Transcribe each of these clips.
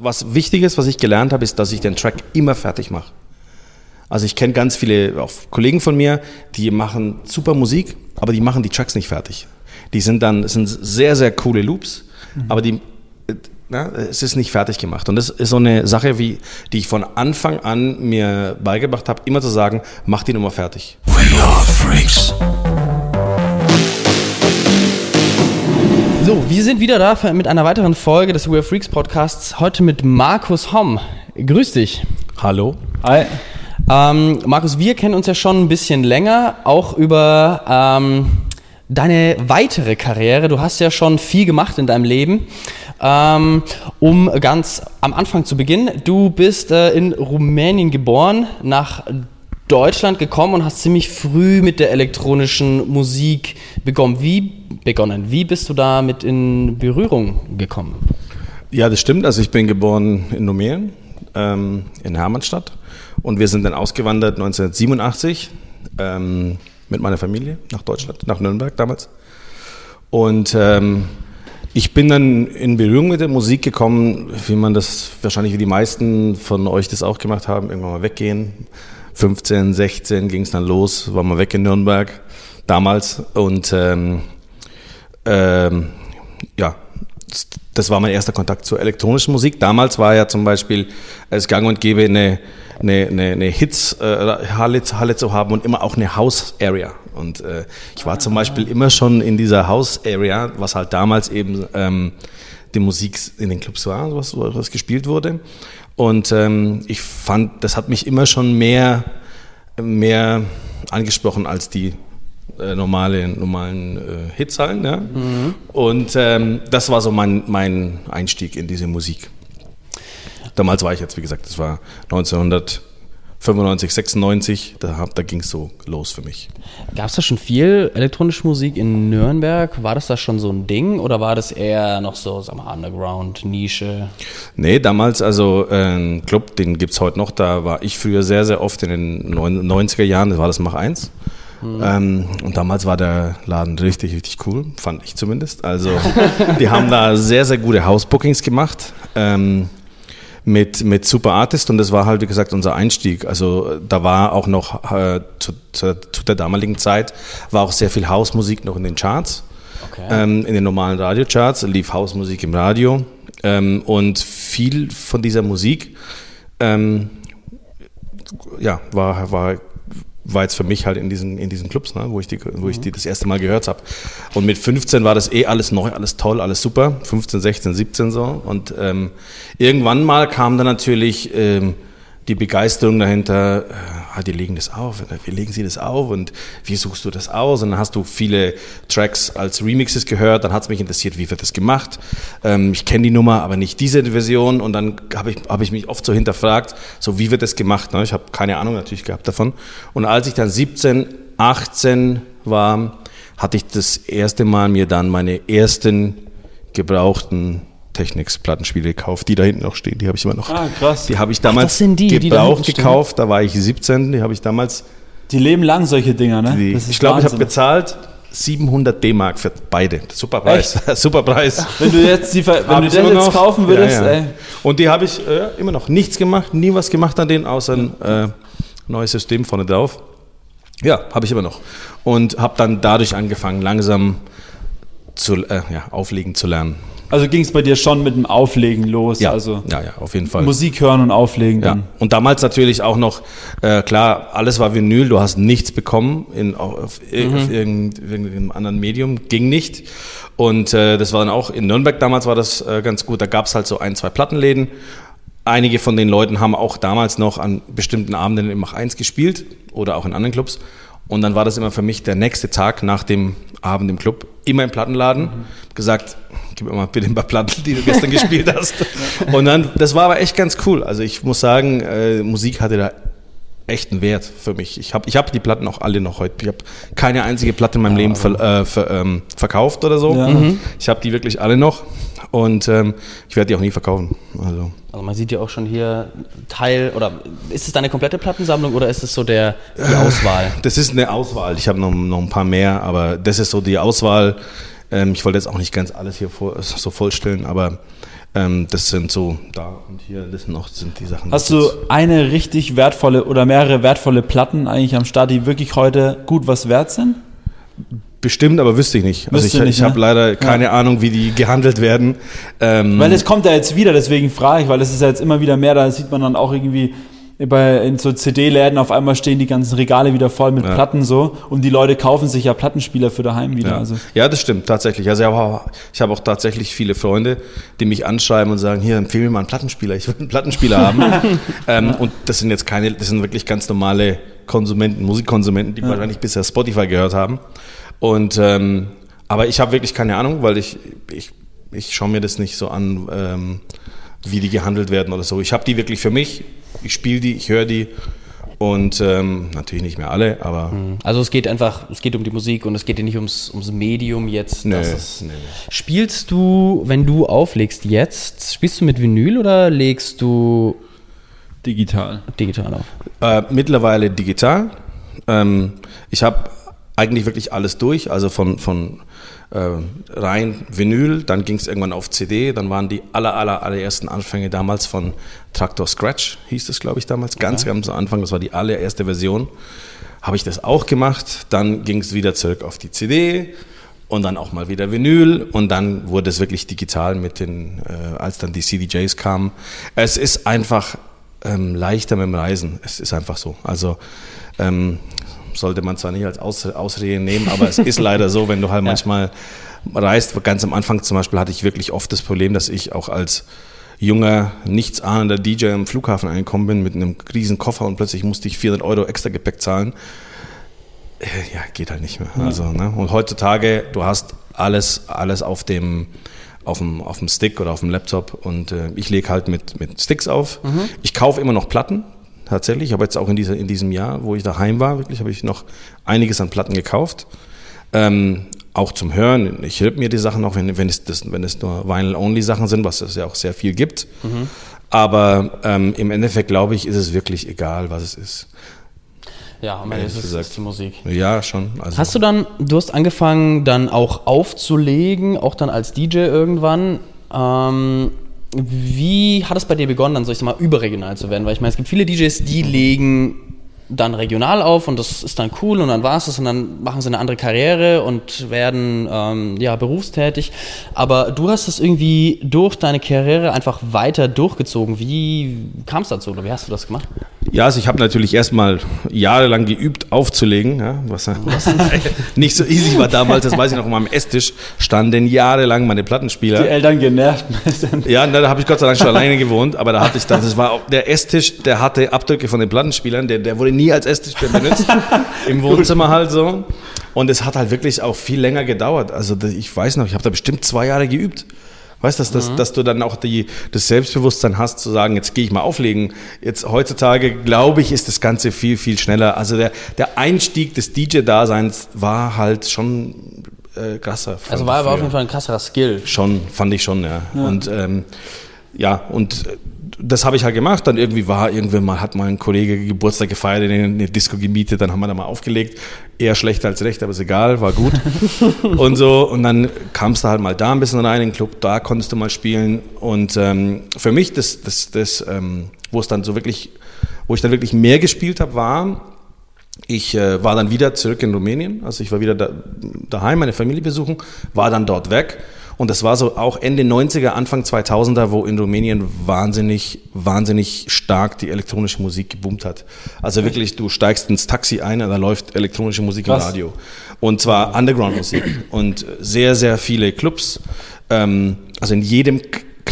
Was wichtig ist, was ich gelernt habe, ist, dass ich den Track immer fertig mache. Also ich kenne ganz viele auch Kollegen von mir, die machen super Musik, aber die machen die Tracks nicht fertig. Die sind dann, sind sehr, sehr coole Loops, mhm. aber die, na, es ist nicht fertig gemacht. Und das ist so eine Sache, wie, die ich von Anfang an mir beigebracht habe, immer zu sagen, mach die Nummer fertig. We are freaks. So, wir sind wieder da mit einer weiteren Folge des We Are Freaks Podcasts. Heute mit Markus Homm. Grüß dich. Hallo. Hi. Ähm, Markus, wir kennen uns ja schon ein bisschen länger, auch über ähm, deine weitere Karriere. Du hast ja schon viel gemacht in deinem Leben. Ähm, um ganz am Anfang zu beginnen, du bist äh, in Rumänien geboren, nach Deutschland gekommen und hast ziemlich früh mit der elektronischen Musik begonnen. Wie begonnen. Wie bist du damit in Berührung gekommen? Ja, das stimmt. Also ich bin geboren in Rumänien, ähm, in Hermannstadt. Und wir sind dann ausgewandert 1987 ähm, mit meiner Familie nach Deutschland, nach Nürnberg damals. Und ähm, ich bin dann in Berührung mit der Musik gekommen, wie man das wahrscheinlich wie die meisten von euch das auch gemacht haben, irgendwann mal weggehen. 15, 16 ging es dann los, war mal weg in Nürnberg damals und ähm, ähm, ja, das war mein erster Kontakt zur elektronischen Musik. Damals war ja zum Beispiel es gang und gäbe eine, eine, eine, eine Hits-Halle äh, zu haben und immer auch eine House-Area. Und äh, ich war zum Beispiel immer schon in dieser House-Area, was halt damals eben ähm, die Musik in den Clubs war, was, was gespielt wurde. Und ähm, ich fand, das hat mich immer schon mehr, mehr angesprochen als die äh, normale, normalen äh, Hitzhallen. Ja? Mhm. Und ähm, das war so mein, mein Einstieg in diese Musik. Damals war ich jetzt, wie gesagt, das war 1995, 96, da, da ging es so los für mich. Gab es da schon viel elektronische Musik in Nürnberg? War das da schon so ein Ding oder war das eher noch so, sag mal, Underground, Nische? Nee, damals, also äh, ein Club, den gibt es heute noch, da war ich früher sehr, sehr oft in den 90er Jahren, das war das Mach 1. Mhm. Ähm, und damals war der Laden richtig, richtig cool, fand ich zumindest. Also, die haben da sehr, sehr gute House-Bookings gemacht. Ähm, mit, mit Super Artist und das war halt, wie gesagt, unser Einstieg. Also da war auch noch äh, zu, zu, zu, der damaligen Zeit war auch sehr viel Hausmusik noch in den Charts. Okay. Ähm, in den normalen Radiocharts lief Hausmusik im Radio ähm, und viel von dieser Musik ähm, ja, war, war war jetzt für mich halt in diesen, in diesen Clubs, ne, wo, ich die, wo ich die das erste Mal gehört habe. Und mit 15 war das eh alles neu, alles toll, alles super. 15, 16, 17 so. Und ähm, irgendwann mal kam dann natürlich ähm, die Begeisterung dahinter, äh, ah, die legen das auf, wie legen sie das auf und wie suchst du das aus? Und dann hast du viele Tracks als Remixes gehört, dann hat es mich interessiert, wie wird das gemacht? Ähm, ich kenne die Nummer, aber nicht diese Version und dann habe ich, hab ich mich oft so hinterfragt, so wie wird das gemacht? Ne? Ich habe keine Ahnung natürlich gehabt davon. Und als ich dann 17, 18 war, hatte ich das erste Mal mir dann meine ersten gebrauchten Technics Plattenspiele gekauft, die da hinten noch stehen, die habe ich immer noch. Ah, krass. Die habe ich damals Ach, die, gebraucht die da gekauft, da war ich 17, die habe ich damals. Die leben lang, solche Dinger, ne? Die, ich glaube, ich habe bezahlt 700 D-Mark für beide. Super Preis. Super Preis. Wenn du jetzt die, wenn du den jetzt kaufen würdest, ja, ja. ey. Und die habe ich äh, immer noch nichts gemacht, nie was gemacht an denen, außer ein äh, neues System vorne drauf. Ja, habe ich immer noch. Und habe dann dadurch angefangen, langsam zu, äh, ja, auflegen zu lernen. Also ging es bei dir schon mit dem Auflegen los? Ja, also ja, ja, auf jeden Fall. Musik hören und auflegen. Ja. Und damals natürlich auch noch, äh, klar, alles war Vinyl, du hast nichts bekommen in, auf, auf, mhm. auf irgendeinem anderen Medium, ging nicht. Und äh, das war dann auch, in Nürnberg damals war das äh, ganz gut, da gab es halt so ein, zwei Plattenläden. Einige von den Leuten haben auch damals noch an bestimmten Abenden im Mach 1 gespielt oder auch in anderen Clubs. Und dann war das immer für mich der nächste Tag nach dem Abend im Club, immer im Plattenladen, mhm. gesagt, gib mir mal bitte ein paar Platten, die du gestern gespielt hast. Und dann, das war aber echt ganz cool. Also ich muss sagen, äh, Musik hatte da echt einen Wert für mich. Ich habe ich hab die Platten auch alle noch heute. Ich habe keine einzige Platte in meinem ja, Leben ver, äh, ver, ähm, verkauft oder so. Ja. Mhm. Ich habe die wirklich alle noch und ähm, ich werde die auch nie verkaufen. Also. also man sieht ja auch schon hier Teil oder ist es deine komplette Plattensammlung oder ist es so der die Auswahl? Das ist eine Auswahl. Ich habe noch, noch ein paar mehr, aber das ist so die Auswahl. Ähm, ich wollte jetzt auch nicht ganz alles hier vor, so vollstellen, aber Ähm, das sind so da und hier, das noch sind die Sachen. Hast du eine richtig wertvolle oder mehrere wertvolle Platten eigentlich am Start, die wirklich heute gut was wert sind? Bestimmt, aber wüsste ich nicht. Also ich, ich habe ne? leider keine ja. Ahnung, wie die gehandelt werden. Ähm weil es kommt ja jetzt wieder, deswegen frage ich, weil es ist ja jetzt immer wieder mehr, da sieht man dann auch irgendwie bei, in so CD-Läden auf einmal stehen die ganzen Regale wieder voll mit ja. Platten so und die Leute kaufen sich ja Plattenspieler für daheim wieder. Ja, also. ja das stimmt tatsächlich. Also ich habe auch tatsächlich viele Freunde, die mich anschreiben und sagen, hier empfehle mir mal einen Plattenspieler, ich will einen Plattenspieler haben. ähm, und das sind jetzt keine, das sind wirklich ganz normale Konsumenten, Musikkonsumenten, die ja. wahrscheinlich bisher Spotify gehört haben. Und ähm, aber ich habe wirklich keine Ahnung, weil ich, ich, ich schaue mir das nicht so an. Ähm, wie die gehandelt werden oder so. Ich habe die wirklich für mich, ich spiele die, ich höre die und ähm, natürlich nicht mehr alle, aber. Mhm. Also es geht einfach, es geht um die Musik und es geht dir nicht ums, ums Medium jetzt. Nee, es, nee. Spielst du, wenn du auflegst jetzt, spielst du mit Vinyl oder legst du digital? Digital auf. Äh, mittlerweile digital. Ähm, ich habe eigentlich wirklich alles durch, also von, von rein Vinyl, dann ging es irgendwann auf CD, dann waren die aller, aller, allerersten Anfänge damals von Traktor Scratch, hieß das glaube ich damals, ganz, okay. ganz am Anfang, das war die allererste Version, habe ich das auch gemacht, dann ging es wieder zurück auf die CD und dann auch mal wieder Vinyl und dann wurde es wirklich digital mit den, äh, als dann die CDJs kamen. Es ist einfach ähm, leichter mit dem Reisen, es ist einfach so, also ähm, sollte man zwar nicht als Aus Ausrede nehmen, aber es ist leider so, wenn du halt ja. manchmal reist. Ganz am Anfang zum Beispiel hatte ich wirklich oft das Problem, dass ich auch als junger, nichtsahnender DJ am Flughafen angekommen bin mit einem riesen Koffer und plötzlich musste ich 400 Euro extra Gepäck zahlen. Äh, ja, geht halt nicht mehr. Ja. Also, ne? Und heutzutage, du hast alles, alles auf dem, auf dem, auf dem Stick oder auf dem Laptop und äh, ich lege halt mit, mit Sticks auf. Mhm. Ich kaufe immer noch Platten, tatsächlich. Ich habe jetzt auch in, dieser, in diesem Jahr, wo ich daheim war, wirklich habe ich noch einiges an Platten gekauft. Ähm, auch zum Hören. Ich höre mir die Sachen auch, wenn, wenn, es, das, wenn es nur Vinyl-Only-Sachen sind, was es ja auch sehr viel gibt. Mhm. Aber ähm, im Endeffekt, glaube ich, ist es wirklich egal, was es ist. Ja, am Ende ist es ist die Musik. Ja, schon. Also hast du dann, du hast angefangen dann auch aufzulegen, auch dann als DJ irgendwann. Ähm, wie hat es bei dir begonnen, dann, so ich sag mal, überregional zu werden? Weil ich meine, es gibt viele DJs, die legen dann regional auf und das ist dann cool und dann war es das und dann machen sie eine andere Karriere und werden ähm, ja berufstätig. Aber du hast das irgendwie durch deine Karriere einfach weiter durchgezogen. Wie kam es dazu oder wie hast du das gemacht? Ja, also ich habe natürlich erstmal jahrelang geübt aufzulegen, ja, was, was nicht so easy war damals, das weiß ich noch, auf meinem Esstisch standen jahrelang meine Plattenspieler. Die Eltern genervt. ja, da habe ich Gott sei Dank schon alleine gewohnt, aber da hatte ich dann, das war auch, der Esstisch, der hatte Abdrücke von den Plattenspielern, der, der wurde nie als Esstisch benutzt, im Wohnzimmer halt so. Und es hat halt wirklich auch viel länger gedauert. Also ich weiß noch, ich habe da bestimmt zwei Jahre geübt. Weißt du, dass, dass, mhm. dass du dann auch die, das Selbstbewusstsein hast, zu sagen, jetzt gehe ich mal auflegen. Jetzt heutzutage, glaube ich, ist das Ganze viel, viel schneller. Also der, der Einstieg des DJ-Daseins war halt schon äh, krasser. Also war aber auf jeden Fall ein krasserer Skill. Schon, fand ich schon, ja. ja. Und ähm, ja, und das habe ich halt gemacht. Dann irgendwie war, irgendwann mal hat mal ein Kollege Geburtstag gefeiert, in eine Disco gemietet, dann haben wir da mal aufgelegt. Eher schlechter als recht, aber ist egal, war gut. und so, und dann kamst du halt mal da ein bisschen rein in den Club, da konntest du mal spielen. Und ähm, für mich, das, das, das ähm, wo es dann so wirklich, wo ich dann wirklich mehr gespielt habe, war, ich äh, war dann wieder zurück in Rumänien, also ich war wieder da, daheim, meine Familie besuchen, war dann dort weg und das war so auch Ende 90er, Anfang 2000er, wo in Rumänien wahnsinnig, wahnsinnig stark die elektronische Musik geboomt hat. Also wirklich, du steigst ins Taxi ein und da läuft elektronische Musik Was? im Radio. Und zwar Underground-Musik. Und sehr, sehr viele Clubs. Ähm, also in jedem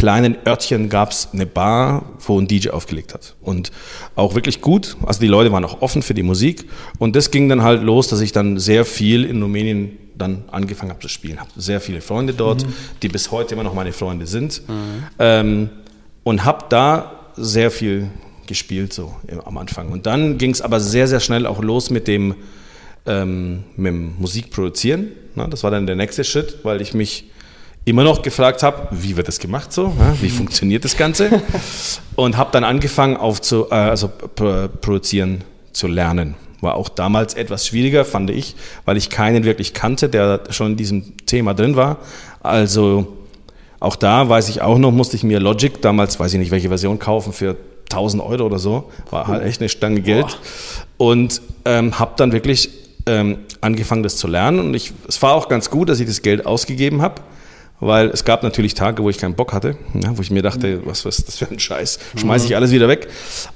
kleinen Örtchen gab es eine Bar, wo ein DJ aufgelegt hat. Und auch wirklich gut. Also die Leute waren auch offen für die Musik. Und das ging dann halt los, dass ich dann sehr viel in Rumänien dann angefangen habe zu spielen. Habe sehr viele Freunde dort, mhm. die bis heute immer noch meine Freunde sind. Mhm. Ähm, und habe da sehr viel gespielt so am Anfang. Und dann ging es aber sehr, sehr schnell auch los mit dem, ähm, mit dem Musikproduzieren. Na, das war dann der nächste Schritt, weil ich mich immer noch gefragt habe, wie wird das gemacht so, wie mhm. funktioniert das Ganze und habe dann angefangen auf zu, äh, also produzieren zu lernen. War auch damals etwas schwieriger, fand ich, weil ich keinen wirklich kannte, der schon in diesem Thema drin war. Also Auch da weiß ich auch noch, musste ich mir Logic, damals weiß ich nicht, welche Version kaufen, für 1000 Euro oder so. War halt echt eine Stange Geld. Boah. Und ähm, habe dann wirklich ähm, angefangen, das zu lernen. Und ich, es war auch ganz gut, dass ich das Geld ausgegeben habe weil es gab natürlich Tage, wo ich keinen Bock hatte, ja, wo ich mir dachte, was ist das für ein Scheiß, schmeiße ich alles wieder weg.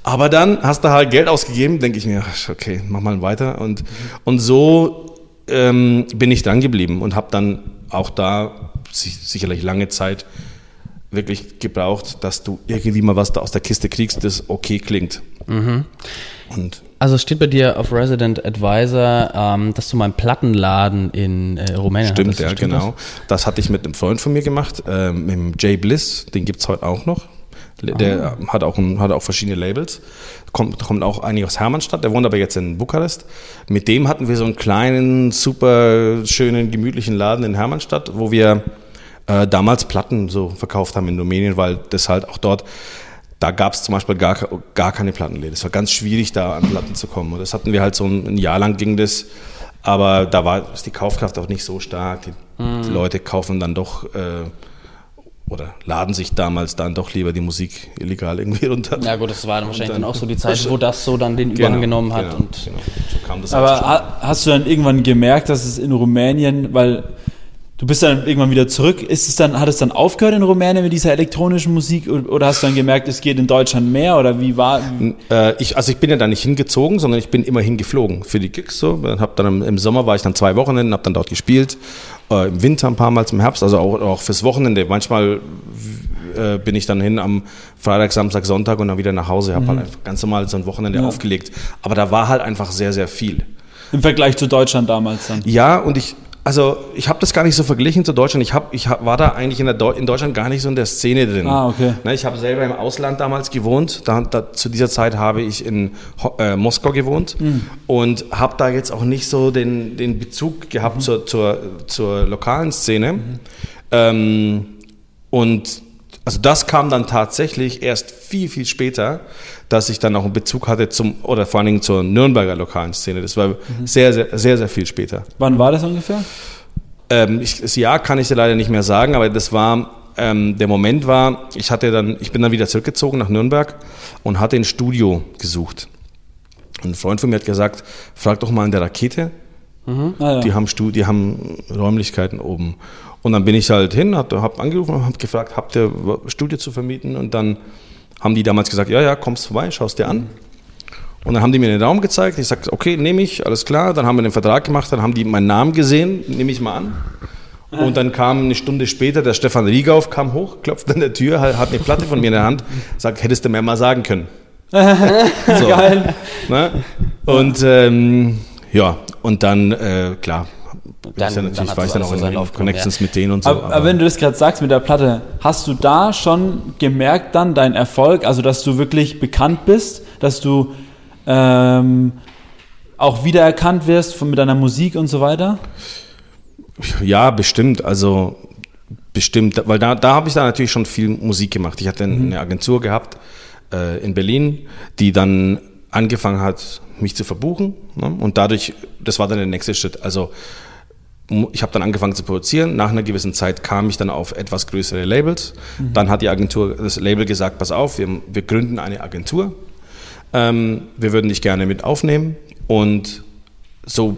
Aber dann hast du halt Geld ausgegeben, denke ich mir, okay, mach mal weiter. Und, und so ähm, bin ich dran geblieben und habe dann auch da sicherlich lange Zeit wirklich gebraucht, dass du irgendwie mal was da aus der Kiste kriegst, das okay klingt. Mhm. Und also steht bei dir auf Resident Advisor, ähm, dass du mal einen Plattenladen in äh, Rumänien Stimmt, hattest, ja, stimmt genau. Das? das? hatte ich mit einem Freund von mir gemacht, äh, mit dem Jay Bliss, den gibt es heute auch noch. Der oh. hat, auch ein, hat auch verschiedene Labels. Kommt, kommt auch eigentlich aus Hermannstadt, der wohnt aber jetzt in Bukarest. Mit dem hatten wir so einen kleinen, super schönen, gemütlichen Laden in Hermannstadt, wo wir äh, damals Platten so verkauft haben in Rumänien, weil das halt auch dort da gab es zum Beispiel gar, gar keine Plattenläden. Es war ganz schwierig, da an Platten zu kommen. Und das hatten wir halt so ein, ein Jahr lang ging das. Aber da war ist die Kaufkraft auch nicht so stark. Die, mhm. die Leute kaufen dann doch äh, oder laden sich damals dann doch lieber die Musik illegal irgendwie runter. Ja gut, das war dann wahrscheinlich dann, dann, auch so die Zeit, wo das so dann den Überhang genau, genommen hat. Genau, und genau. So Aber hast du dann irgendwann gemerkt, dass es in Rumänien, weil Du bist dann irgendwann wieder zurück. Ist es dann, hat es dann aufgehört in Rumänien mit dieser elektronischen Musik oder hast du dann gemerkt, es geht in Deutschland mehr oder wie war? Äh, ich, also ich bin ja da nicht hingezogen, sondern ich bin immer hingeflogen für die Gigs. So, hab dann im, Sommer war ich dann zwei Wochenenden, habe dann dort gespielt. Äh, Im Winter ein paar Mal zum Herbst, also auch, auch fürs Wochenende. Manchmal äh, bin ich dann hin am Freitag, Samstag, Sonntag und dann wieder nach Hause. Habe mhm. halt ganz normal so ein Wochenende ja. aufgelegt. Aber da war halt einfach sehr, sehr viel. Im Vergleich zu Deutschland damals dann? Ja, und ich, also ich habe das gar nicht so verglichen zu Deutschland. Ich, hab, ich hab, war da eigentlich in, Deu in Deutschland gar nicht so in der Szene drin. Ah, okay. Ne, ich habe selber im Ausland damals gewohnt. Da, da, zu dieser Zeit habe ich in äh, Moskau gewohnt mhm. und habe da jetzt auch nicht so den, den Bezug gehabt mhm. zur, zur, zur lokalen Szene. Mhm. Ähm, und also das kam dann tatsächlich erst viel, viel später, dass ich dann auch einen Bezug hatte zum, oder vor allen Dingen zur Nürnberger lokalen Szene. Das war mhm. sehr, sehr, sehr, sehr viel später. Wann war das ungefähr? Ähm, ich, das Jahr kann ich dir leider nicht mehr sagen, aber das war, ähm, der Moment war, ich hatte dann, ich bin dann wieder zurückgezogen nach Nürnberg und hatte ein Studio gesucht. Und ein Freund von mir hat gesagt, frag doch mal in der Rakete. Mhm. Ah, ja. die, haben Stu die haben Räumlichkeiten oben. Und dann bin ich halt hin, habe hab angerufen und habe gefragt, habt ihr Studio zu vermieten? Und dann haben die damals gesagt, ja, ja, kommst vorbei, schaust dir an. Und dann haben die mir den Raum gezeigt. Ich sagte, okay, nehme ich, alles klar. Dann haben wir den Vertrag gemacht, dann haben die meinen Namen gesehen, nehme ich mal an. Und dann kam eine Stunde später der Stefan Riegauf, kam hoch, klopfte an der Tür, hat eine Platte von mir in der Hand, sagt, hättest du mir mal sagen können. so. Geil. Ne? Und ähm, ja, und dann, äh, klar, dann, ja natürlich, dann weiß dann auch in seinen Connections ja. mit denen und so. Aber, aber, aber wenn du das gerade sagst mit der Platte, hast du da schon gemerkt dann deinen Erfolg, also dass du wirklich bekannt bist, dass du ähm, auch wiedererkannt wirst von, mit deiner Musik und so weiter? Ja, bestimmt. Also bestimmt, weil da, da habe ich da natürlich schon viel Musik gemacht. Ich hatte mhm. eine Agentur gehabt äh, in Berlin, die dann angefangen hat, mich zu verbuchen. Ne? Und dadurch, das war dann der nächste Schritt. Also ich habe dann angefangen zu produzieren. Nach einer gewissen Zeit kam ich dann auf etwas größere Labels. Mhm. Dann hat die Agentur, das Label gesagt, pass auf, wir, wir gründen eine Agentur. Ähm, wir würden dich gerne mit aufnehmen. Und so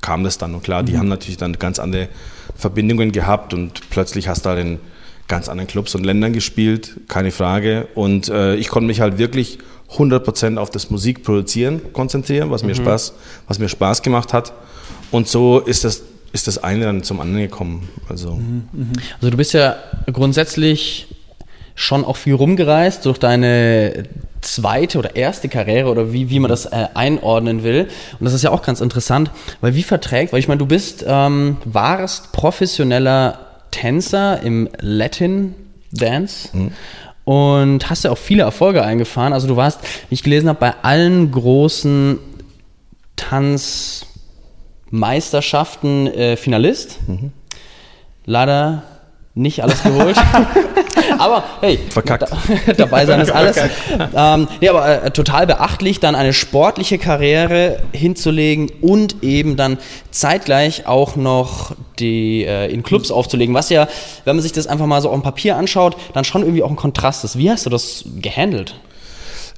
kam das dann. Und klar, mhm. die haben natürlich dann ganz andere Verbindungen gehabt und plötzlich hast du halt in ganz anderen Clubs und Ländern gespielt, keine Frage. Und äh, ich konnte mich halt wirklich 100% auf das Musikproduzieren konzentrieren, was mir, mhm. Spaß, was mir Spaß gemacht hat. Und so ist das ist das eine dann zum anderen gekommen. Also, mhm, mhm. also du bist ja grundsätzlich schon auch viel rumgereist durch deine zweite oder erste Karriere oder wie, wie man das äh, einordnen will. Und das ist ja auch ganz interessant, weil wie verträgt, weil ich meine, du bist, ähm, warst professioneller Tänzer im Latin Dance. Mhm. Und hast ja auch viele Erfolge eingefahren. Also du warst, wie ich gelesen habe, bei allen großen Tanz, Meisterschaften äh, Finalist. Mhm. Leider nicht alles geholt. aber hey, Verkackt. Da, dabei sein ist alles. ähm, nee, aber äh, total beachtlich, dann eine sportliche Karriere hinzulegen und eben dann zeitgleich auch noch die äh, in Clubs aufzulegen, was ja, wenn man sich das einfach mal so auf dem Papier anschaut, dann schon irgendwie auch ein Kontrast ist. Wie hast du das gehandelt?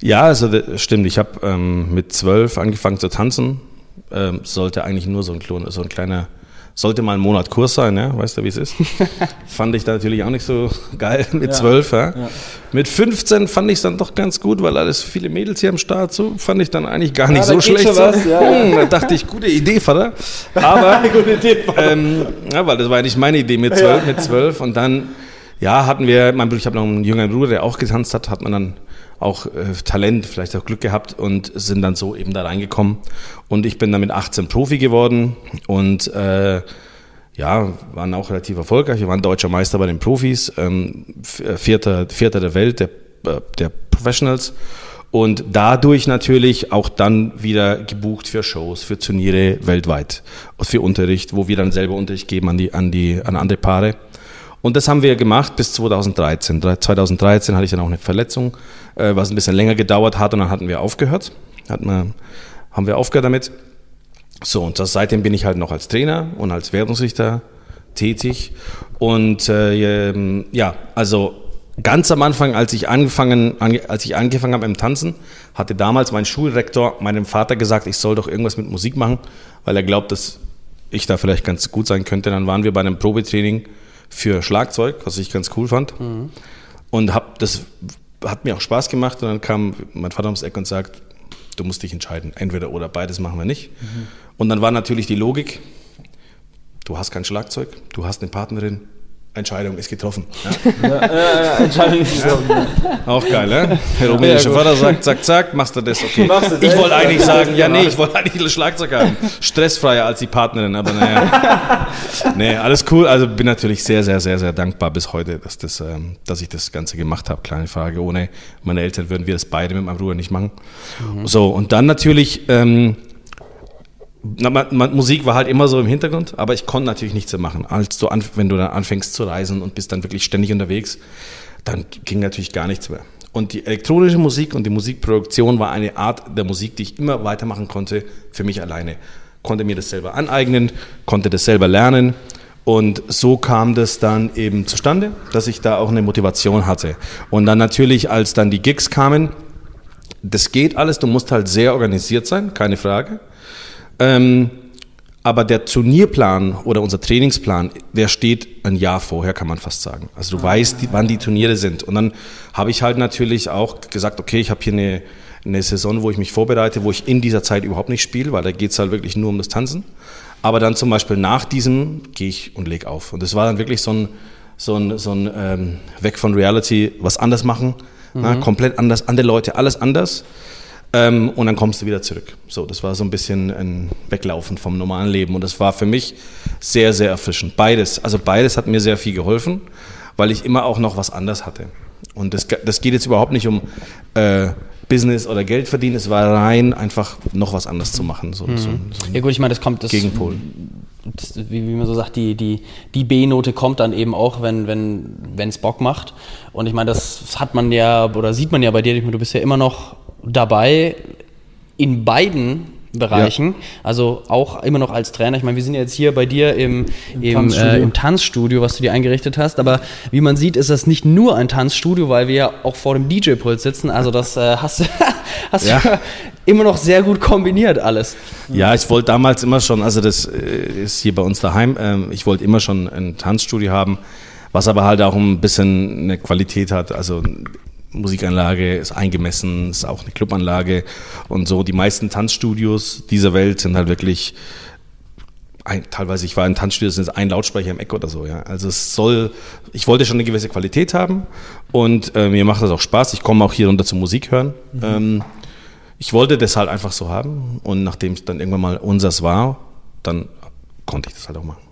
Ja, also das stimmt. Ich habe ähm, mit zwölf angefangen zu tanzen. Ähm, sollte eigentlich nur so ein, so ein kleiner sollte mal ein Monat Kurs sein, ja? weißt du, wie es ist? fand ich da natürlich auch nicht so geil mit zwölf. Ja, ja. Mit 15 fand ich es dann doch ganz gut, weil alles viele Mädels hier am Start, so fand ich dann eigentlich gar nicht so schlecht. So. Hm, da dachte ich, gute Idee, Vater. Aber, gute Idee, Vater. Ähm, ja, weil das war ja nicht meine Idee mit zwölf, mit zwölf. Und dann, ja, hatten wir, mein Bruder, ich habe noch einen jüngeren Bruder, der auch getanzt hat, hat man dann auch äh, Talent, vielleicht auch Glück gehabt und sind dann so eben da reingekommen. Und ich bin dann mit 18 Profi geworden und äh, ja, waren auch relativ erfolgreich. Wir waren deutscher Meister bei den Profis, ähm, äh, Vierter, Vierter der Welt, der, äh, der Professionals. Und dadurch natürlich auch dann wieder gebucht für Shows, für Turniere weltweit, für Unterricht, wo wir dann selber Unterricht geben an die, an die, an andere Paare. Und das haben wir gemacht bis 2013. 2013 hatte ich dann auch eine Verletzung, äh, was ein bisschen länger gedauert hat und dann hatten wir aufgehört. Hatten wir, haben wir aufgehört damit. So, und das, seitdem bin ich halt noch als Trainer und als Wertungsrichter tätig. Und äh, ähm, ja, also ganz am Anfang, als ich angefangen, als ich angefangen habe im Tanzen, hatte damals mein Schulrektor meinem Vater gesagt, ich soll doch irgendwas mit Musik machen, weil er glaubt, dass ich da vielleicht ganz gut sein könnte. Dann waren wir bei einem Probetraining für Schlagzeug, was ich ganz cool fand. Mhm. Und hab, das hat mir auch Spaß gemacht. Und dann kam mein Vater ums Eck und sagt, du musst dich entscheiden, entweder oder beides machen wir nicht. Mhm. Und dann war natürlich die Logik, du hast kein Schlagzeug, du hast eine Partnerin, Entscheidung ist getroffen. Ja, ja, ja Entscheidung ist getroffen. Auch geil, ne? Der rumänische Vater sagt, zack, zack, machst du das, okay. Ich wollte eigentlich sagen, ja, nee, ich wollte eigentlich Schlagzeug haben. Stressfreier als die Partnerin, aber naja. Nee, alles cool. Also bin natürlich sehr, sehr, sehr, sehr dankbar bis heute, dass, das, ähm, dass ich das Ganze gemacht habe. Kleine Frage. Ohne meine Eltern würden wir das beide mit meinem Bruder nicht machen. Mhm. So, und dann natürlich, ähm, na, man, Musik war halt immer so im Hintergrund, aber ich konnte natürlich nichts mehr machen. Als du wenn du dann anfängst zu reisen und bist dann wirklich ständig unterwegs, dann ging natürlich gar nichts mehr. Und die elektronische Musik und die Musikproduktion war eine Art der Musik, die ich immer weitermachen konnte für mich alleine. Konnte mir das selber aneignen, konnte das selber lernen. Und so kam das dann eben zustande, dass ich da auch eine Motivation hatte. Und dann natürlich, als dann die Gigs kamen, das geht alles, du musst halt sehr organisiert sein, keine Frage. Ähm, aber der Turnierplan oder unser Trainingsplan, der steht ein Jahr vorher, kann man fast sagen. Also du ah, weißt, die, wann die Turniere sind. Und dann habe ich halt natürlich auch gesagt, okay, ich habe hier eine, eine Saison, wo ich mich vorbereite, wo ich in dieser Zeit überhaupt nicht spiele, weil da geht es halt wirklich nur um das Tanzen. Aber dann zum Beispiel nach diesem gehe ich und lege auf. Und das war dann wirklich so ein, so ein, so ein ähm, Weg von Reality, was anders machen, mhm. na, komplett anders, andere Leute, alles anders. Ähm, und dann kommst du wieder zurück. So, das war so ein bisschen ein Weglaufen vom normalen Leben. Und das war für mich sehr, sehr erfrischend. Beides, also beides hat mir sehr viel geholfen, weil ich immer auch noch was anderes hatte. Und das, das geht jetzt überhaupt nicht um äh, Business oder Geld verdienen, es war rein einfach noch was anderes zu machen. So, mhm. so, so ja gut, ich meine, das kommt... Das, Gegenpol. Das, wie, wie, man so sagt, die, die, die B-Note kommt dann eben auch, wenn wenn es Bock macht. Und ich meine, das hat man ja, oder sieht man ja bei dir, du bist ja immer noch dabei in beiden Bereichen, ja. also auch immer noch als Trainer. Ich meine, wir sind ja jetzt hier bei dir im, Im, im, Tanzstudio. Äh, im, Tanzstudio. was du dir eingerichtet hast, aber wie man sieht, ist das nicht nur ein Tanzstudio, weil wir ja auch vor dem DJ-Pult sitzen. Also das äh, hast, hast ja. du immer noch sehr gut kombiniert alles. Ja, ich wollte damals immer schon, also das äh, ist hier bei uns daheim, ähm, ich wollte immer schon ein Tanzstudio haben, was aber halt auch ein bisschen eine Qualität hat. Also Musikanlage ist eingemessen, ist auch eine Clubanlage und so. Die meisten Tanzstudios dieser Welt sind halt wirklich ein, teilweise, ich war in Tanzstudios, sind ein Lautsprecher im Eck oder so, ja. Also es soll, ich wollte schon eine gewisse Qualität haben und äh, mir macht das auch Spaß. Ich komme auch hier runter zum Musik hören. Mhm. Ähm, ich wollte das halt einfach so haben und nachdem es dann irgendwann mal unsers war, dann konnte ich das halt auch machen.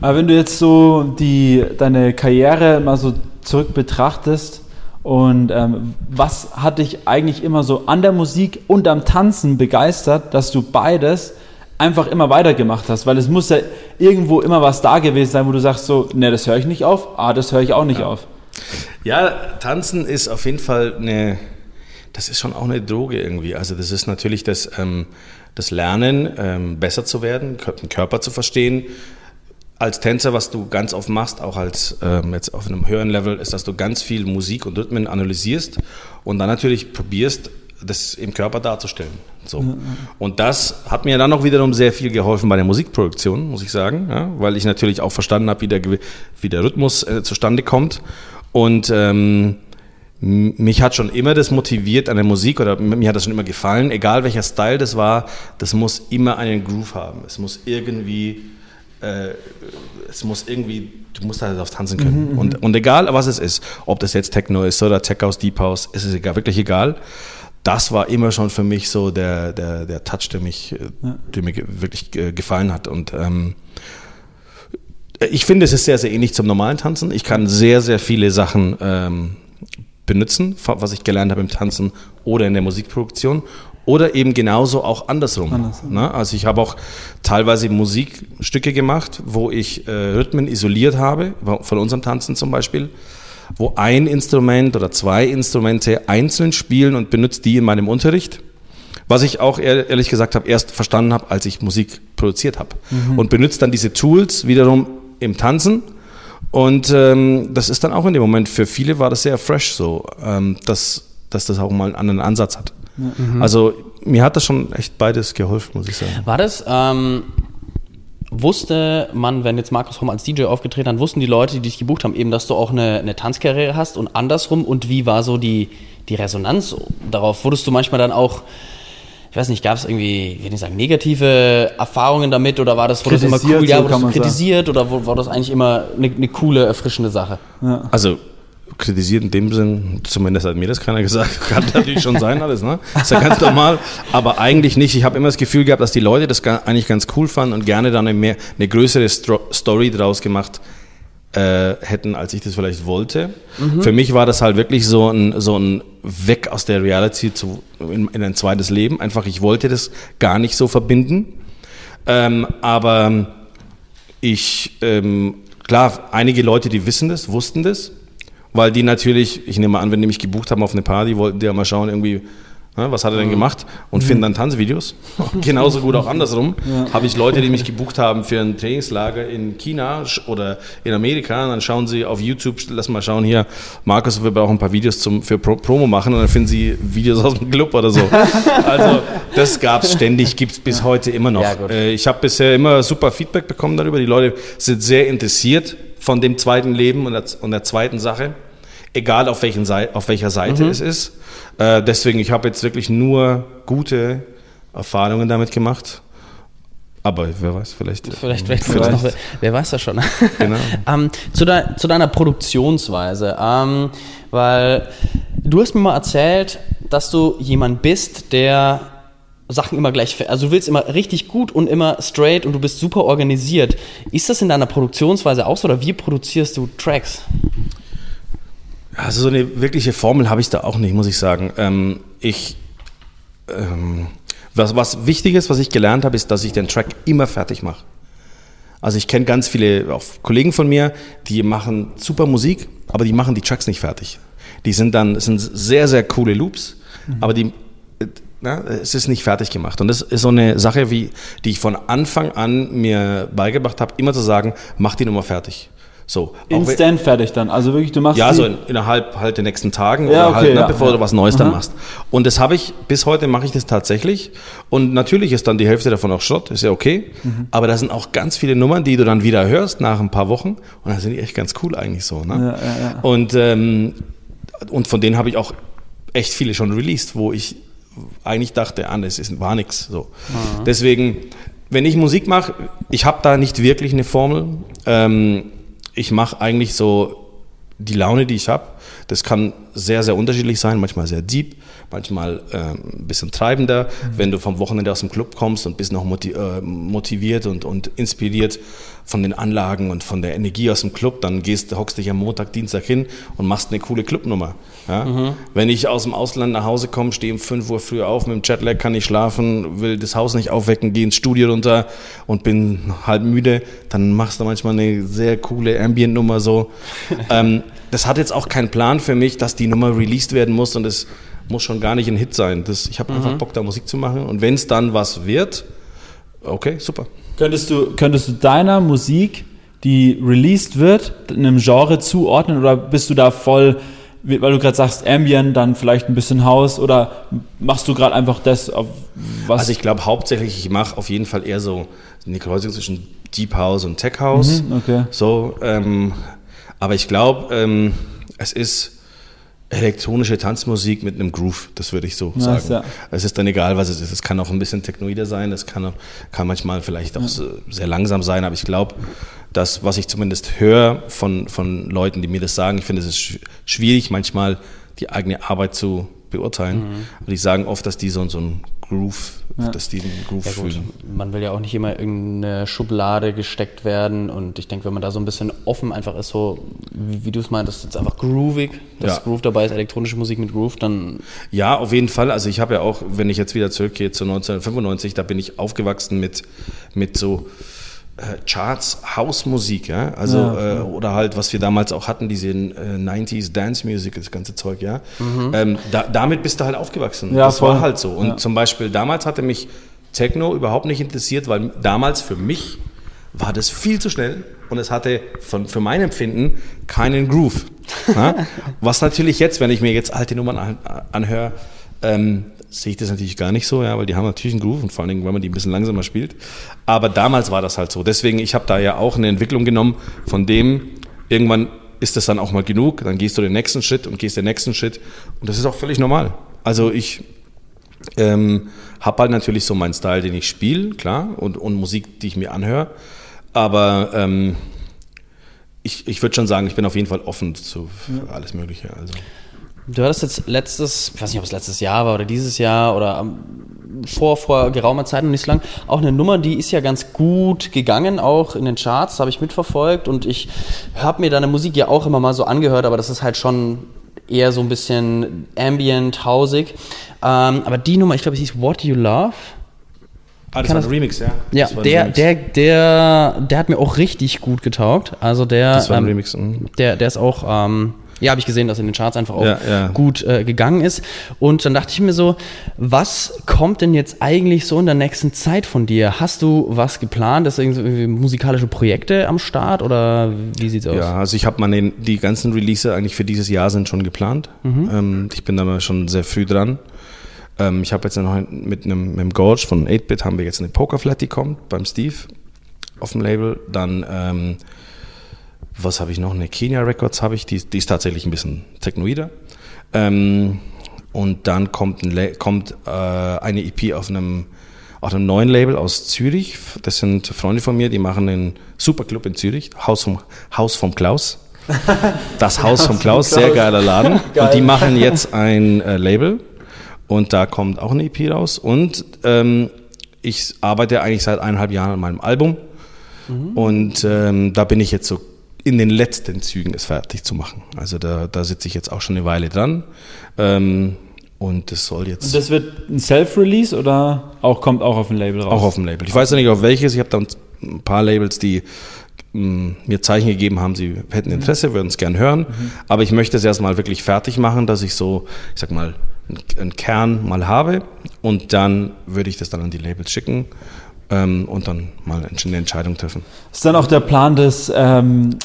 Aber wenn du jetzt so die, deine Karriere mal so zurück betrachtest, und ähm, was hat dich eigentlich immer so an der Musik und am Tanzen begeistert, dass du beides einfach immer weitergemacht hast? Weil es muss ja irgendwo immer was da gewesen sein, wo du sagst so, ne, das höre ich nicht auf, ah, das höre ich auch nicht ja. auf. Ja, Tanzen ist auf jeden Fall eine, das ist schon auch eine Droge irgendwie. Also das ist natürlich das, ähm, das Lernen, ähm, besser zu werden, den Körper zu verstehen. Als Tänzer, was du ganz oft machst, auch als ähm, jetzt auf einem höheren Level, ist, dass du ganz viel Musik und Rhythmen analysierst und dann natürlich probierst, das im Körper darzustellen. So. Ja. Und das hat mir dann auch wiederum sehr viel geholfen bei der Musikproduktion, muss ich sagen, ja, weil ich natürlich auch verstanden habe, wie der, wie der Rhythmus äh, zustande kommt. Und ähm, mich hat schon immer das motiviert an der Musik oder mir hat das schon immer gefallen, egal welcher Style das war, das muss immer einen Groove haben. Es muss irgendwie, äh, es muss irgendwie, du musst halt drauf tanzen können. Mhm, und, und egal was es ist, ob das jetzt Techno ist oder Tech House, Deep House, ist es egal, wirklich egal das war immer schon für mich so der, der, der Touch, der, mich, äh, ja. der mir wirklich äh, gefallen hat. Und ähm, ich finde, es ist sehr, sehr ähnlich zum normalen Tanzen. Ich kann sehr, sehr viele Sachen ähm, benutzen, was ich gelernt habe im Tanzen oder in der Musikproduktion. Oder eben genauso auch andersrum. andersrum. Ne? Also ich habe auch teilweise Musikstücke gemacht, wo ich äh, Rhythmen isoliert habe, von unserem Tanzen zum Beispiel wo ein Instrument oder zwei Instrumente einzeln spielen und benutze die in meinem Unterricht. Was ich auch ehrlich gesagt habe, erst verstanden habe, als ich Musik produziert habe. Mhm. Und benutze dann diese Tools wiederum im Tanzen. Und ähm, das ist dann auch in dem Moment, für viele war das sehr fresh so, ähm, dass, dass das auch mal einen anderen Ansatz hat. Mhm. Also mir hat das schon echt beides geholfen, muss ich sagen. War das, ähm, wusste man, wenn jetzt Markus Homm als DJ aufgetreten hat, wussten die Leute, die dich gebucht haben, eben, dass du auch eine, eine Tanzkarriere hast und andersrum und wie war so die, die Resonanz darauf? Wurdest du manchmal dann auch, ich weiß nicht, gab es irgendwie, wie ich sagen, negative Erfahrungen damit oder war das, wurde das immer cool, ja, wurdest du kritisiert sagen. oder war das eigentlich immer eine, eine coole, erfrischende Sache? Ja. Also kritisiert in dem Sinn, zumindest hat mir das keiner gesagt, kann natürlich schon sein alles, ne? Ist ja ganz normal, aber eigentlich nicht. Ich habe immer das Gefühl gehabt, dass die Leute das eigentlich ganz cool fanden und gerne dann eine, mehr, eine größere Story draus gemacht äh, hätten, als ich das vielleicht wollte. Mhm. Für mich war das halt wirklich so ein, so ein Weg aus der Reality zu, in, in ein zweites Leben. Einfach, ich wollte das gar nicht so verbinden. Ähm, aber ich, ähm, klar, einige Leute, die wissen das, wussten das weil die natürlich, ich nehme an, wenn die mich gebucht haben auf eine Party, wollten die ja mal schauen, irgendwie, na, was hat er denn mhm. gemacht und mhm. finden dann Tanzvideos. Genauso gut auch andersrum. Ja. Habe ich Leute, die mich gebucht haben für ein Trainingslager in China oder in Amerika, und dann schauen sie auf YouTube, lass mal schauen hier, Markus, wir brauchen ein paar Videos zum, für Pro Promo machen und dann finden sie Videos aus dem Club oder so. also das gab es ständig, gibt es bis heute immer noch. Ja, äh, ich habe bisher immer super Feedback bekommen darüber. Die Leute sind sehr interessiert von dem zweiten Leben und der, und der zweiten Sache egal auf, welchen Seite, auf welcher Seite mhm. es ist. Äh, deswegen, ich habe jetzt wirklich nur gute Erfahrungen damit gemacht. Aber wer weiß, vielleicht. Vielleicht, vielleicht, vielleicht. Noch, wer weiß das schon. Genau. ähm, zu, de, zu, deiner Produktionsweise. Ähm, weil du hast mir mal erzählt, dass du jemand bist, der Sachen immer gleich, also du willst immer richtig gut und immer straight und du bist super organisiert. Ist das in deiner Produktionsweise auch so oder wie produzierst du Tracks? Also so eine wirkliche Formel habe ich da auch nicht, muss ich sagen. Ähm, ich, ähm, was, was wichtig ist, was ich gelernt habe, ist, dass ich den Track immer fertig mache. Also ich kenne ganz viele auch Kollegen von mir, die machen super Musik, aber die machen die Tracks nicht fertig. Die sind dann, sind sehr, sehr coole Loops, mhm. aber die, na, es ist nicht fertig gemacht. Und das ist so eine Sache, wie, die ich von Anfang an mir beigebracht habe, immer zu sagen, mach die Nummer fertig. So, Instant fertig dann. Also wirklich, du machst. Ja, so in, innerhalb halt der nächsten Tagen ja, oder okay, halt, ne, ja, bevor ja. du was Neues dann machst. Und das habe ich, bis heute mache ich das tatsächlich. Und natürlich ist dann die Hälfte davon auch Schrott, ist ja okay. Mhm. Aber da sind auch ganz viele Nummern, die du dann wieder hörst nach ein paar Wochen. Und dann sind die echt ganz cool eigentlich so. Ne? Und, ähm, und von denen habe ich auch echt viele schon released, wo ich eigentlich dachte, ah, das ist, war nix. So. Mhm. Deswegen, wenn ich Musik mache, ich habe da nicht wirklich eine Formel. Ähm, ich mache eigentlich so die Laune, die ich habe. Das kann sehr, sehr unterschiedlich sein, manchmal sehr deep, manchmal äh, ein bisschen treibender. Mhm. Wenn du vom Wochenende aus dem Club kommst und bist noch äh, motiviert und, und inspiriert von den Anlagen und von der Energie aus dem Club, dann gehst, hockst dich am Montag, Dienstag hin und machst eine coole Clubnummer. Ja? Mhm. Wenn ich aus dem Ausland nach Hause komme, stehe um 5 Uhr früh auf, mit dem Jetlag kann ich schlafen, will das Haus nicht aufwecken, gehe ins Studio runter und bin halb müde, dann machst du manchmal eine sehr coole Ambient-Nummer so. ähm, das hat jetzt auch keinen Plan für mich, dass die Nummer released werden muss und es muss schon gar nicht ein Hit sein. Das, ich habe Mhm. einfach Bock, da Musik zu machen. Und wenn es dann was wird, okay, super. Könntest du, könntest du deiner Musik, die released wird, einem Genre zuordnen oder bist du da voll, weil du gerade sagst, Ambient, dann vielleicht ein bisschen House oder machst du gerade einfach das, auf was. Also ich glaube hauptsächlich, ich mache auf jeden Fall eher so eine Kreuzung zwischen Deep House und Tech House. Mhm, okay. So, ähm, aber ich glaube, ähm, es ist elektronische Tanzmusik mit einem Groove, das würde ich so Nice, sagen. ja. Es ist dann egal, was es ist. Es kann auch ein bisschen technoider sein, es kann, auch- kann manchmal vielleicht auch so sehr langsam sein, aber ich glaube, das, was ich zumindest höre von, von Leuten, die mir das sagen, ich finde, es ist sch- schwierig, manchmal die eigene Arbeit zu beurteilen. Mhm. Die sagen oft, dass die so, so einen Groove, dass die einen Groove Ja, fühlen. Man will ja auch nicht immer in eine Schublade gesteckt werden und ich denke, wenn man da so ein bisschen offen einfach ist, so wie, wie du es meintest, jetzt einfach groovig, dass Ja. Groove dabei ist, elektronische Musik mit Groove, dann Ja, auf jeden Fall. Also ich habe ja auch, wenn ich jetzt wieder zurückgehe zu 1995, da bin ich aufgewachsen mit, mit so Charts, Hausmusik, ja, also Ja. äh, oder halt, was wir damals auch hatten, diese äh, 90s Dance Music, das ganze Zeug, ja. Ähm, da, damit bist du halt aufgewachsen. Ja, das voll. war halt so. Und Ja. zum Beispiel damals hatte mich Techno überhaupt nicht interessiert, weil damals für mich war das viel zu schnell und es hatte von, für mein Empfinden keinen Groove. Was natürlich jetzt, wenn ich mir jetzt alte Nummern an, anhöre, ähm, sehe ich das natürlich gar nicht so, ja, weil die haben natürlich einen Groove und vor allen Dingen, wenn man die ein bisschen langsamer spielt. Aber damals war das halt so. Deswegen, ich habe da ja auch eine Entwicklung genommen, von dem irgendwann ist das dann auch mal genug, dann gehst du den nächsten Schritt und gehst den nächsten Schritt und das ist auch völlig normal. Also ich ähm, habe halt natürlich so meinen Style, den ich spiele, klar, und, und Musik, die ich mir anhöre. Aber ähm, ich, ich würde schon sagen, ich bin auf jeden Fall offen zu für alles Mögliche. Also. Du hattest jetzt letztes, ich weiß nicht, ob es letztes Jahr war oder dieses Jahr oder vor, vor geraumer Zeit noch nicht so lang, auch eine Nummer, die ist ja ganz gut gegangen, auch in den Charts, habe ich mitverfolgt und ich habe mir deine Musik ja auch immer mal so angehört, aber das ist halt schon eher so ein bisschen ambient, hausig. Ähm, aber die Nummer, ich glaube, es hieß What You Love. Ah, das Kann war das- ein Remix, ja? Ja, der, Remix. der, der, der hat mir auch richtig gut getaugt. Also der, Das war ein ähm, Remix. mhm. der, der ist auch, ähm, ja, habe ich gesehen, dass in den Charts einfach auch Ja, ja. gut äh, gegangen ist. Und dann dachte ich mir so, was kommt denn jetzt eigentlich so in der nächsten Zeit von dir? Hast du was geplant? Ist irgendwie musikalische Projekte am Start oder wie sieht's aus? Ja, also ich habe meine, die ganzen Release eigentlich für dieses Jahr sind schon geplant. Mhm. Ähm, ich bin da mal schon sehr früh dran. Ähm, ich habe jetzt noch mit einem, mit einem Gorge von 8-Bit haben wir jetzt eine Pokerflat, die kommt beim Steve auf dem Label. Dann, ähm, was habe ich noch? Eine Kenia Records habe ich, die, die ist tatsächlich ein bisschen technoider. Ähm, und dann kommt, ein, kommt äh, eine EP auf einem, auf einem neuen Label aus Zürich. Das sind Freunde von mir, die machen einen Superclub in Zürich, Haus vom, Haus vom Klaus. Das Haus vom Klaus, sehr geiler Laden. Und die machen jetzt ein äh, Label und da kommt auch eine EP raus. Und ähm, ich arbeite eigentlich seit eineinhalb Jahren an meinem Album und ähm, da bin ich jetzt so in den letzten Zügen, es fertig zu machen. Also da, da sitze ich jetzt auch schon eine Weile dran. Ähm, und das soll jetzt Und das wird ein Self-Release oder auch kommt auch auf ein Label raus? auch auf dem Label. Ich weiß ja nicht auf welches. Ich habe da ein paar Labels, die mh, mir Zeichen gegeben haben, sie hätten Interesse, würden es gern hören. Aber ich möchte es erstmal wirklich fertig machen, dass ich so, ich sag mal, einen- Kern mal habe und dann würde ich das dann an die Labels schicken ähm, und dann mal eine Entscheidung treffen. Ist dann auch der Plan, das ähm, äh,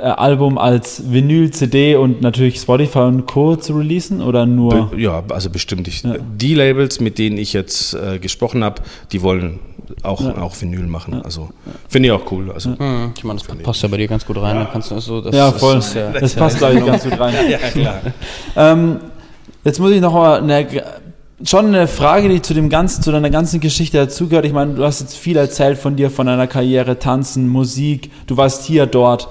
Album als Vinyl, CD und natürlich Spotify und Co. zu releasen oder nur? Be- Ja, also bestimmt. Ich, Die Labels, mit denen ich jetzt äh, gesprochen habe, die wollen auch, auch Vinyl machen. Also finde ich auch cool. Also, Hm, ich meine, das passt ja bei dir ganz gut rein. Dann kannst du so, das, ja, das voll. ist ja- Das, passt, glaube ich, ganz gut rein. ja, klar. Ähm, jetzt muss ich noch mal eine, schon eine Frage, die zu dem ganzen, zu deiner ganzen Geschichte dazugehört. Ich meine, du hast jetzt viel erzählt von dir, von deiner Karriere, Tanzen, Musik. Du warst hier, dort.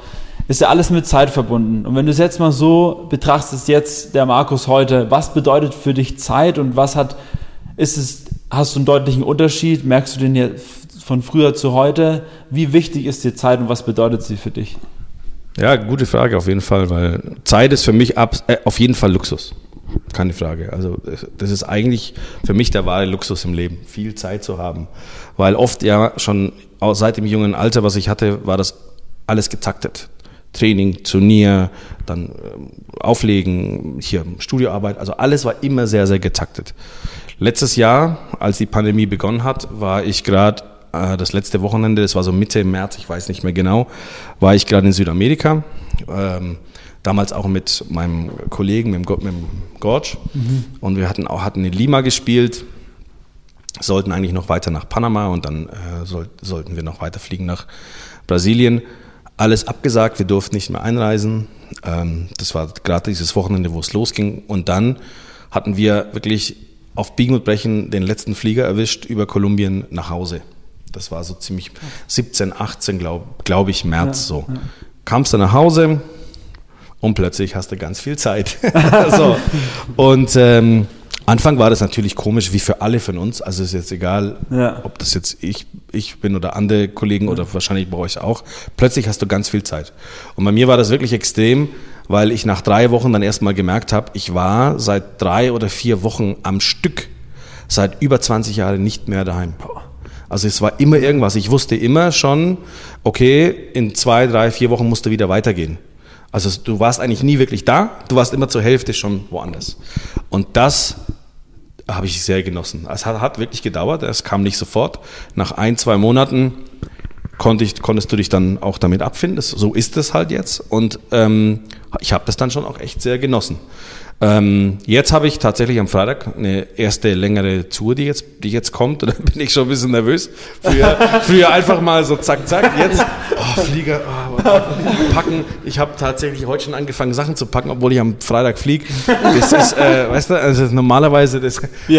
Ist ja alles mit Zeit verbunden. Und wenn du es jetzt mal so betrachtest, jetzt der Markus heute, was bedeutet für dich Zeit und was hat, ist es, hast du einen deutlichen Unterschied? Merkst du den hier von früher zu heute? Wie wichtig ist dir Zeit und was bedeutet sie für dich? Ja, gute Frage auf jeden Fall, weil Zeit ist für mich ab, äh, auf jeden Fall Luxus. Keine Frage. Also das ist eigentlich für mich der wahre Luxus im Leben, viel Zeit zu haben. Weil oft ja schon seit dem jungen Alter, was ich hatte, war das alles getaktet. Training, Turnier, dann ähm, Auflegen, hier Studioarbeit, also alles war immer sehr, sehr getaktet. Letztes Jahr, als die Pandemie begonnen hat, war ich gerade äh, das letzte Wochenende, das war so Mitte März, ich weiß nicht mehr genau, war ich gerade in Südamerika. Ähm, damals auch mit meinem Kollegen, mit dem, mit dem Gorge. Mhm. Und wir hatten auch hatten in Lima gespielt, sollten eigentlich noch weiter nach Panama und dann äh, soll, sollten wir noch weiter fliegen nach Brasilien. Alles abgesagt, wir durften nicht mehr einreisen. Ähm, das war gerade dieses Wochenende, wo es losging. Und dann hatten wir wirklich auf Biegen und Brechen den letzten Flieger erwischt über Kolumbien nach Hause. Das war so ziemlich 17, 18, glaube glaub ich, März ja, so. Ja. Kamst du nach Hause und plötzlich hast du ganz viel Zeit. so. Und ähm, Anfang war das natürlich komisch, wie für alle von uns. Also ist jetzt egal, ja. ob das jetzt ich, ich bin oder andere Kollegen oder wahrscheinlich bei euch auch. Plötzlich hast du ganz viel Zeit. Und bei mir war das wirklich extrem, weil ich nach drei Wochen dann erstmal gemerkt habe, ich war seit drei oder vier Wochen am Stück, seit über 20 Jahren nicht mehr daheim. Also es war immer irgendwas. Ich wusste immer schon, okay, in zwei, drei, vier Wochen musst du wieder weitergehen. Also du warst eigentlich nie wirklich da, du warst immer zur Hälfte schon woanders. Und das habe ich sehr genossen. Es hat, hat wirklich gedauert, es kam nicht sofort. Nach ein, zwei Monaten konnte ich, konntest du dich dann auch damit abfinden. Das, so ist es halt jetzt. Und ähm, ich habe das dann schon auch echt sehr genossen. Ähm, jetzt habe ich tatsächlich am Freitag eine erste längere Tour, die jetzt, die jetzt kommt. Und da bin ich schon ein bisschen nervös. Früher, früher einfach mal so zack, zack. Jetzt oh, Flieger, oh, packen. Ich habe tatsächlich heute schon angefangen, Sachen zu packen, obwohl ich am Freitag fliege. Das ist, äh, weißt du, also normalerweise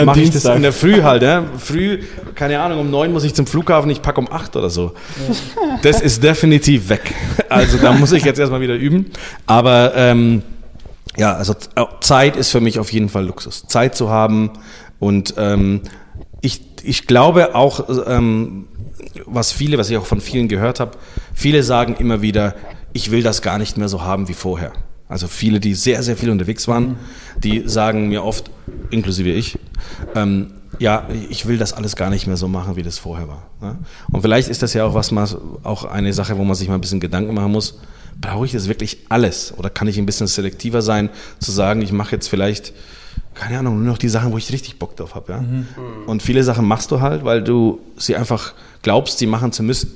mache ich das in der Früh halt. Ja? Früh, keine Ahnung, um neun muss ich zum Flughafen, ich packe um acht oder so. Das ist definitiv weg. Also da muss ich jetzt erstmal wieder üben. Aber ähm, ja, also äh, Zeit ist für mich auf jeden Fall Luxus. Zeit zu haben und ähm, ich, ich glaube auch, ähm, was viele, was ich auch von vielen gehört habe, viele sagen immer wieder, ich will das gar nicht mehr so haben wie vorher. Also viele, die sehr, sehr viel unterwegs waren, die sagen mir oft, inklusive ich, ähm, ja, ich will das alles gar nicht mehr so machen, wie das vorher war. Ne? Und vielleicht ist das ja auch was, auch eine Sache, wo man sich mal ein bisschen Gedanken machen muss brauche ich das wirklich alles? Oder kann ich ein bisschen selektiver sein, zu sagen, ich mache jetzt vielleicht, keine Ahnung, nur noch die Sachen, wo ich richtig Bock drauf habe. Ja? Mhm. Und viele Sachen machst du halt, weil du sie einfach glaubst, sie machen zu müssen.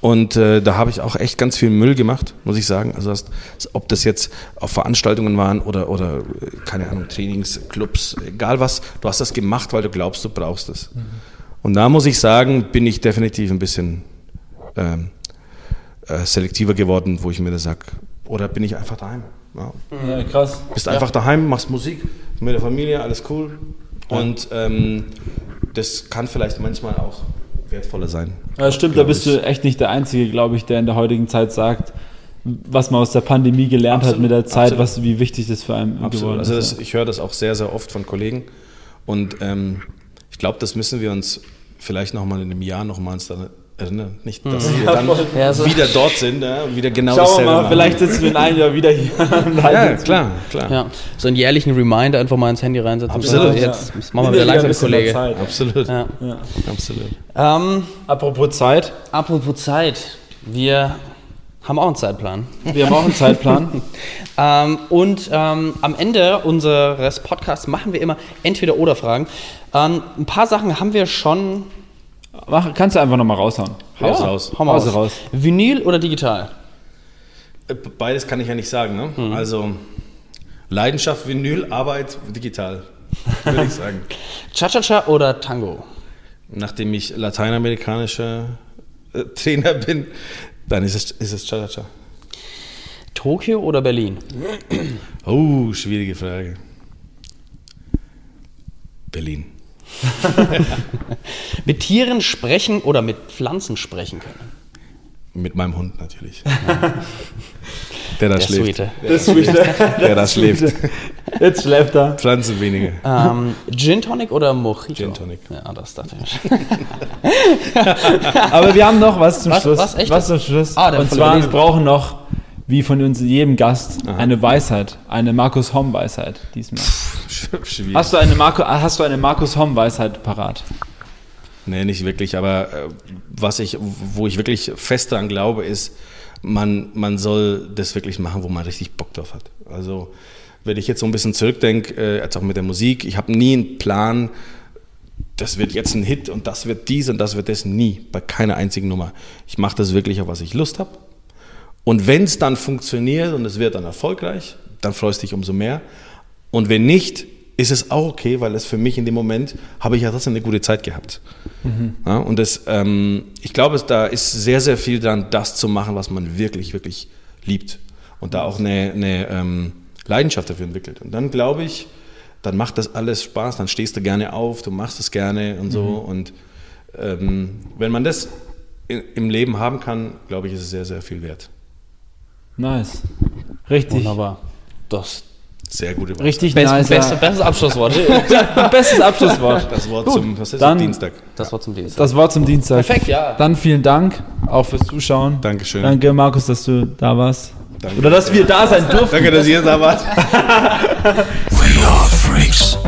Und äh, da habe ich auch echt ganz viel Müll gemacht, muss ich sagen. Also hast, ob das jetzt auf Veranstaltungen waren oder, oder äh, keine Ahnung, Trainingsclubs, egal was, du hast das gemacht, weil du glaubst, du brauchst es. Mhm. Und da muss ich sagen, bin ich definitiv ein bisschen ähm, äh, selektiver geworden, wo ich mir das sage, oder bin ich einfach daheim? Ja. ja krass. Bist ja. einfach daheim, machst Musik mit der Familie, alles cool. Und ähm, das kann vielleicht manchmal auch wertvoller sein. Ja, stimmt, da bist ich. du echt nicht der Einzige, glaube ich, der in der heutigen Zeit sagt, was man aus der Pandemie gelernt absolut, hat mit der Zeit, was, wie wichtig das für einen absolut. geworden ist. Also das, ich höre das auch sehr, sehr oft von Kollegen. Und ähm, ich glaube, das müssen wir uns vielleicht nochmal in einem Jahr nochmal erinnern. Nicht, dass mhm. wir dann ja, so. wieder dort sind ja, und wieder genau Schauen dasselbe wir mal, machen. vielleicht sitzen wir in einem Jahr wieder hier. ja, klar, klar. Ja. So einen jährlichen Reminder einfach mal ins Handy reinsetzen. Absolut. So, jetzt ja. machen wir wieder langsam, Kollege. Zeit. Absolut. Ja. Absolut. Ähm, apropos Zeit. Apropos Zeit. Wir haben auch einen Zeitplan. Wir haben auch einen Zeitplan. ähm, und ähm, am Ende unseres Podcasts machen wir immer entweder oder Fragen. Ähm, ein paar Sachen haben wir schon Mach, kannst du einfach nochmal raushauen. Haus ja, raus. Hau mal raus. raus. Vinyl oder digital? Äh, beides kann ich ja nicht sagen. Ne? Mhm. Also Leidenschaft Vinyl, Arbeit digital, würde ich sagen. Cha-Cha-Cha oder Tango? Nachdem ich lateinamerikanischer äh, Trainer bin, dann ist es, ist es Cha-Cha-Cha. Tokio oder Berlin? Oh, schwierige Frage. Berlin. mit Tieren sprechen oder mit Pflanzen sprechen können? Mit meinem Hund natürlich. Der da Der schläft. Sweete. Der Sweete. Der da schläft. Jetzt schläft er. Pflanzen wenige. Ähm, Gin Tonic oder Mojito? Gin Tonic. Ja, das dachte ich. Aber wir haben noch was zum was, Schluss. Was, echt? Was zum Schluss. Ah, Und zwar, wir brauchen noch wie von uns jedem Gast Aha. eine Weisheit, eine Markus Homm Weisheit diesmal. Schwierig. Hast du eine, Marco, hast du eine Markus Homm Weisheit parat? Nee, nicht wirklich, aber äh, was ich, wo ich wirklich fest daran glaube, ist, man, man soll das wirklich machen, wo man richtig Bock drauf hat. Also wenn ich jetzt so ein bisschen zurückdenke, äh, jetzt auch mit der Musik, ich habe nie einen Plan, das wird jetzt ein Hit und das wird dies und das wird das nie, bei keiner einzigen Nummer. Ich mache das wirklich, auf was ich Lust habe. Und wenn es dann funktioniert und es wird dann erfolgreich, dann freust du dich umso mehr. Und wenn nicht, ist es auch okay, weil es für mich in dem Moment habe ich ja trotzdem eine gute Zeit gehabt. Mhm. Ja, und das, ähm, ich glaube, da ist sehr, sehr viel dran, das zu machen, was man wirklich, wirklich liebt. Und da auch eine, eine ähm, Leidenschaft dafür entwickelt. Und dann glaube ich, dann macht das alles Spaß, dann stehst du gerne auf, du machst es gerne und so. Mhm. Und ähm, wenn man das im Leben haben kann, glaube ich, ist es sehr, sehr viel wert. Nice. Richtig. Wunderbar. Das, sehr gute Weisheit. Richtig Best, nice. Best, bestes Abschlusswort. bestes Abschlusswort. Das Wort Gut, zum, was ist dann, Dienstag. Das Wort zum Dienstag. Das Wort zum Dienstag. Perfekt, ja. Dann vielen Dank auch fürs Zuschauen. Dankeschön. Danke, Markus, dass du da warst. Danke. Oder dass wir da sein durften. Danke, dass ihr da wart. We are freaks.